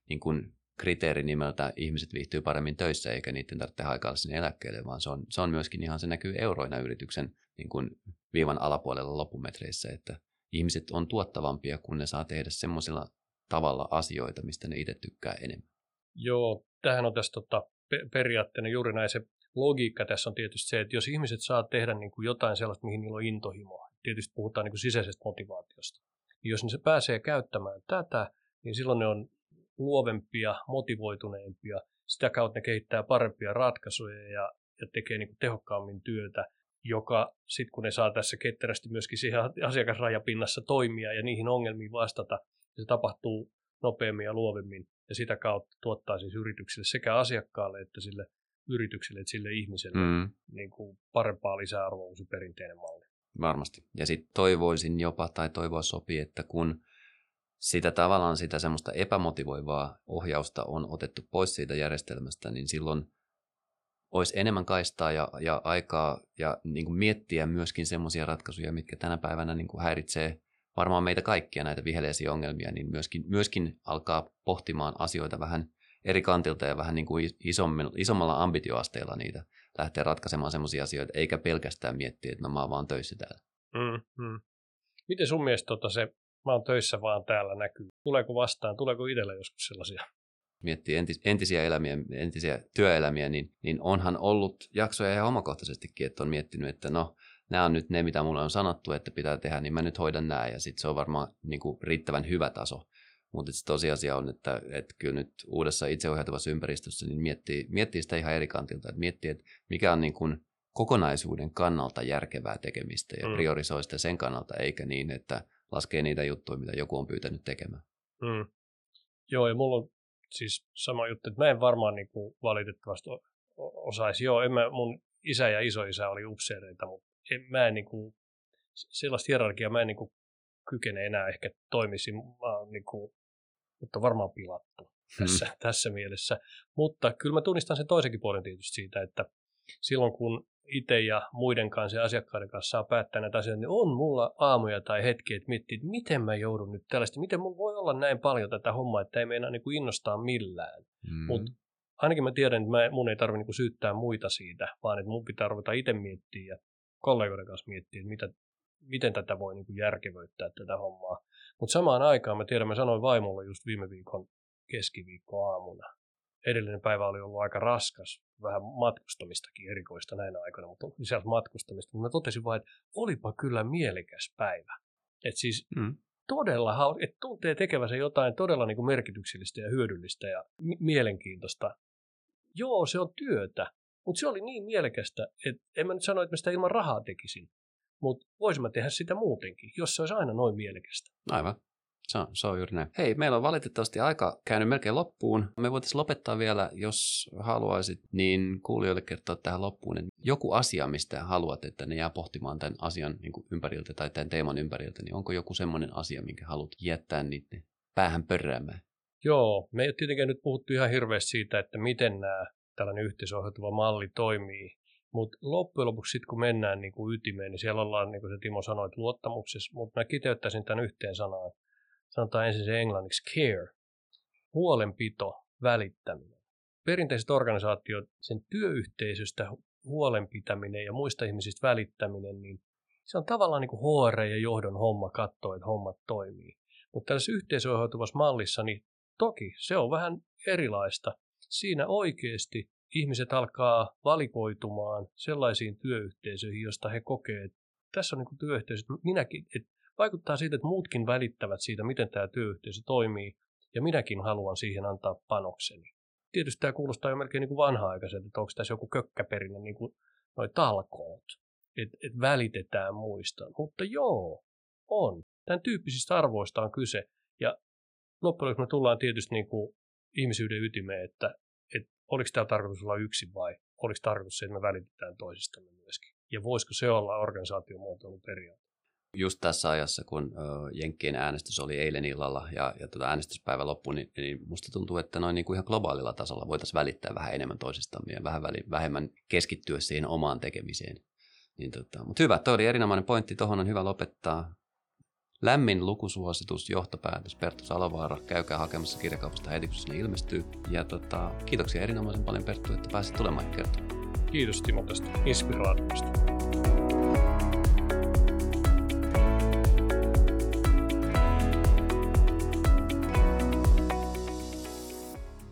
niin kuin kriteeri nimeltä ihmiset viihtyy paremmin töissä eikä niiden tarvitse haikailla sinne eläkkeelle, vaan se on, se on myöskin ihan, se näkyy euroina yrityksen niin kuin viivan alapuolella loppumetreissä, että ihmiset on tuottavampia, kun ne saa tehdä semmoisella tavalla asioita, mistä ne itse tykkää enemmän. Joo, tähän on tässä tota, periaatteena juuri näin se logiikka tässä on tietysti se, että jos ihmiset saa tehdä niin kuin jotain sellaista, mihin niillä on intohimoa, tietysti puhutaan niin kuin sisäisestä motivaatiosta, niin jos ne se pääsee käyttämään tätä, niin silloin ne on luovempia, motivoituneempia, sitä kautta ne kehittää parempia ratkaisuja ja, ja tekee niin kuin tehokkaammin työtä, joka sitten kun ne saa tässä ketterästi myöskin siihen asiakasrajapinnassa toimia ja niihin ongelmiin vastata, se tapahtuu nopeammin ja luovemmin ja sitä kautta tuottaa siis yrityksille sekä asiakkaalle että sille yritykselle että sille ihmiselle mm. niin kuin parempaa lisäarvoa kuin se perinteinen malli. Varmasti. Ja sitten toivoisin jopa, tai toivoa sopii, että kun sitä tavallaan sitä semmoista epämotivoivaa ohjausta on otettu pois siitä järjestelmästä, niin silloin olisi enemmän kaistaa ja, ja aikaa ja niin kuin miettiä myöskin semmoisia ratkaisuja, mitkä tänä päivänä niin kuin häiritsee varmaan meitä kaikkia näitä viheleisiä ongelmia, niin myöskin, myöskin alkaa pohtimaan asioita vähän eri kantilta ja vähän niin kuin isommalla ambitioasteella niitä lähteä ratkaisemaan semmoisia asioita, eikä pelkästään miettiä, että no mä oon vaan töissä täällä. Mm, mm. Miten sun mielestä tota se mä oon töissä vaan täällä näkyy. Tuleeko vastaan, tuleeko itsellä joskus sellaisia? Miettii entis, entisiä elämiä, entisiä työelämiä, niin, niin onhan ollut jaksoja ihan omakohtaisestikin, että on miettinyt, että no, nämä on nyt ne, mitä mulle on sanottu, että pitää tehdä, niin mä nyt hoidan nämä, ja sitten se on varmaan niin kuin riittävän hyvä taso. Mutta se tosiasia on, että, että kyllä nyt uudessa itseohjautuvassa ympäristössä niin miettii, miettii sitä ihan eri kantilta, että miettii, että mikä on niin kuin kokonaisuuden kannalta järkevää tekemistä ja mm. priorisoi sitä sen kannalta, eikä niin, että laskee niitä juttuja, mitä joku on pyytänyt tekemään. Mm. Joo, ja mulla on siis sama juttu, että mä en varmaan niin kuin valitettavasti osaisi. Joo, en mä, mun isä ja isoisä oli upseereita, mutta en, mä en niin kuin, sellaista hierarkiaa mä en niin kuin kykene enää ehkä toimisi. Mä oon niin kuin, mutta varmaan pilattu hmm. tässä, hmm. tässä mielessä. Mutta kyllä mä tunnistan sen toisenkin puolen tietysti siitä, että silloin kun itse ja muiden kanssa ja asiakkaiden kanssa saa päättää näitä asioita, niin on mulla aamuja tai hetkiä, että miettii, että miten mä joudun nyt tällaista, miten mun voi olla näin paljon tätä hommaa, että ei meinaa niin kuin innostaa millään. Mm. Mutta ainakin mä tiedän, että mä, mun ei tarvitse niin syyttää muita siitä, vaan että mun pitää ruveta itse miettiä ja kollegoiden kanssa miettiä, että mitä, miten tätä voi niin kuin järkevöittää tätä hommaa. Mutta samaan aikaan mä tiedän, mä sanoin vaimolle just viime viikon keskiviikko aamuna, edellinen päivä oli ollut aika raskas, vähän matkustamistakin erikoista näinä aikoina, mutta lisäksi matkustamista. Mutta mä totesin vain, että olipa kyllä mielekäs päivä. Et siis mm. todella hauska, että tuntee tekevänsä jotain todella niin kuin merkityksellistä ja hyödyllistä ja m- mielenkiintoista. Joo, se on työtä, mutta se oli niin mielekästä, että en mä nyt sano, että mä sitä ilman rahaa tekisin. Mutta voisimme tehdä sitä muutenkin, jos se olisi aina noin mielekästä. Aivan. Se on, se on juuri näin. Hei, meillä on valitettavasti aika käynyt melkein loppuun. Me voitaisiin lopettaa vielä, jos haluaisit, niin kuulijoille kertoa tähän loppuun, että joku asia, mistä haluat, että ne jää pohtimaan tämän asian niin kuin ympäriltä tai tämän teeman ympäriltä, niin onko joku semmoinen asia, minkä haluat jättää niiden päähän pörräämään? Joo, me ei tietenkään nyt puhuttu ihan hirveästi siitä, että miten nämä tällainen yhteisohjautuva malli toimii. Mutta loppujen lopuksi sitten kun mennään niin kuin ytimeen, niin siellä ollaan, niin kuin se Timo sanoi, luottamuksessa. Mutta mä kiteyttäisin tämän yhteen sanaan. Sanotaan ensin se englanniksi care. Huolenpito, välittäminen. Perinteiset organisaatiot, sen työyhteisöstä huolenpitäminen ja muista ihmisistä välittäminen, niin se on tavallaan niin kuin HR ja johdon homma katsoa, että hommat toimii. Mutta tällaisessa yhteisöohjautuvassa mallissa, niin toki se on vähän erilaista siinä oikeasti ihmiset alkaa valikoitumaan sellaisiin työyhteisöihin, joista he kokee, että tässä on niin työyhteisö, että minäkin, että vaikuttaa siitä, että muutkin välittävät siitä, miten tämä työyhteisö toimii, ja minäkin haluan siihen antaa panokseni. Tietysti tämä kuulostaa jo melkein niin kuin vanha-aikaiselta, että onko tässä joku kökkäperinne niin kuin noi talkoot, että et välitetään muista. Mutta joo, on. Tämän tyyppisistä arvoista on kyse. Ja loppujen me tullaan tietysti niin kuin ihmisyyden ytimeen, että, että oliko tämä tarkoitus olla yksin vai oliko tarkoitus se, että me välitetään toisistamme myöskin. Ja voisiko se olla organisaatiomuotoilun periaate? Just tässä ajassa, kun Jenkkien äänestys oli eilen illalla ja, ja tuota äänestyspäivä loppui, niin, niin musta tuntuu, että noin niin kuin ihan globaalilla tasolla voitaisiin välittää vähän enemmän toisistamme ja vähän väli, vähemmän keskittyä siihen omaan tekemiseen. Niin tota, mutta hyvä, toi oli erinomainen pointti, tuohon on hyvä lopettaa. Lämmin lukusuositus, johtopäätös, Perttu Salovaara. Käykää hakemassa kirjakaupasta heti, kun se ilmestyy. Ja tota, kiitoksia erinomaisen paljon Perttu, että pääsit tulemaan kertomaan. Kiitos Timo tästä inspiraatiosta.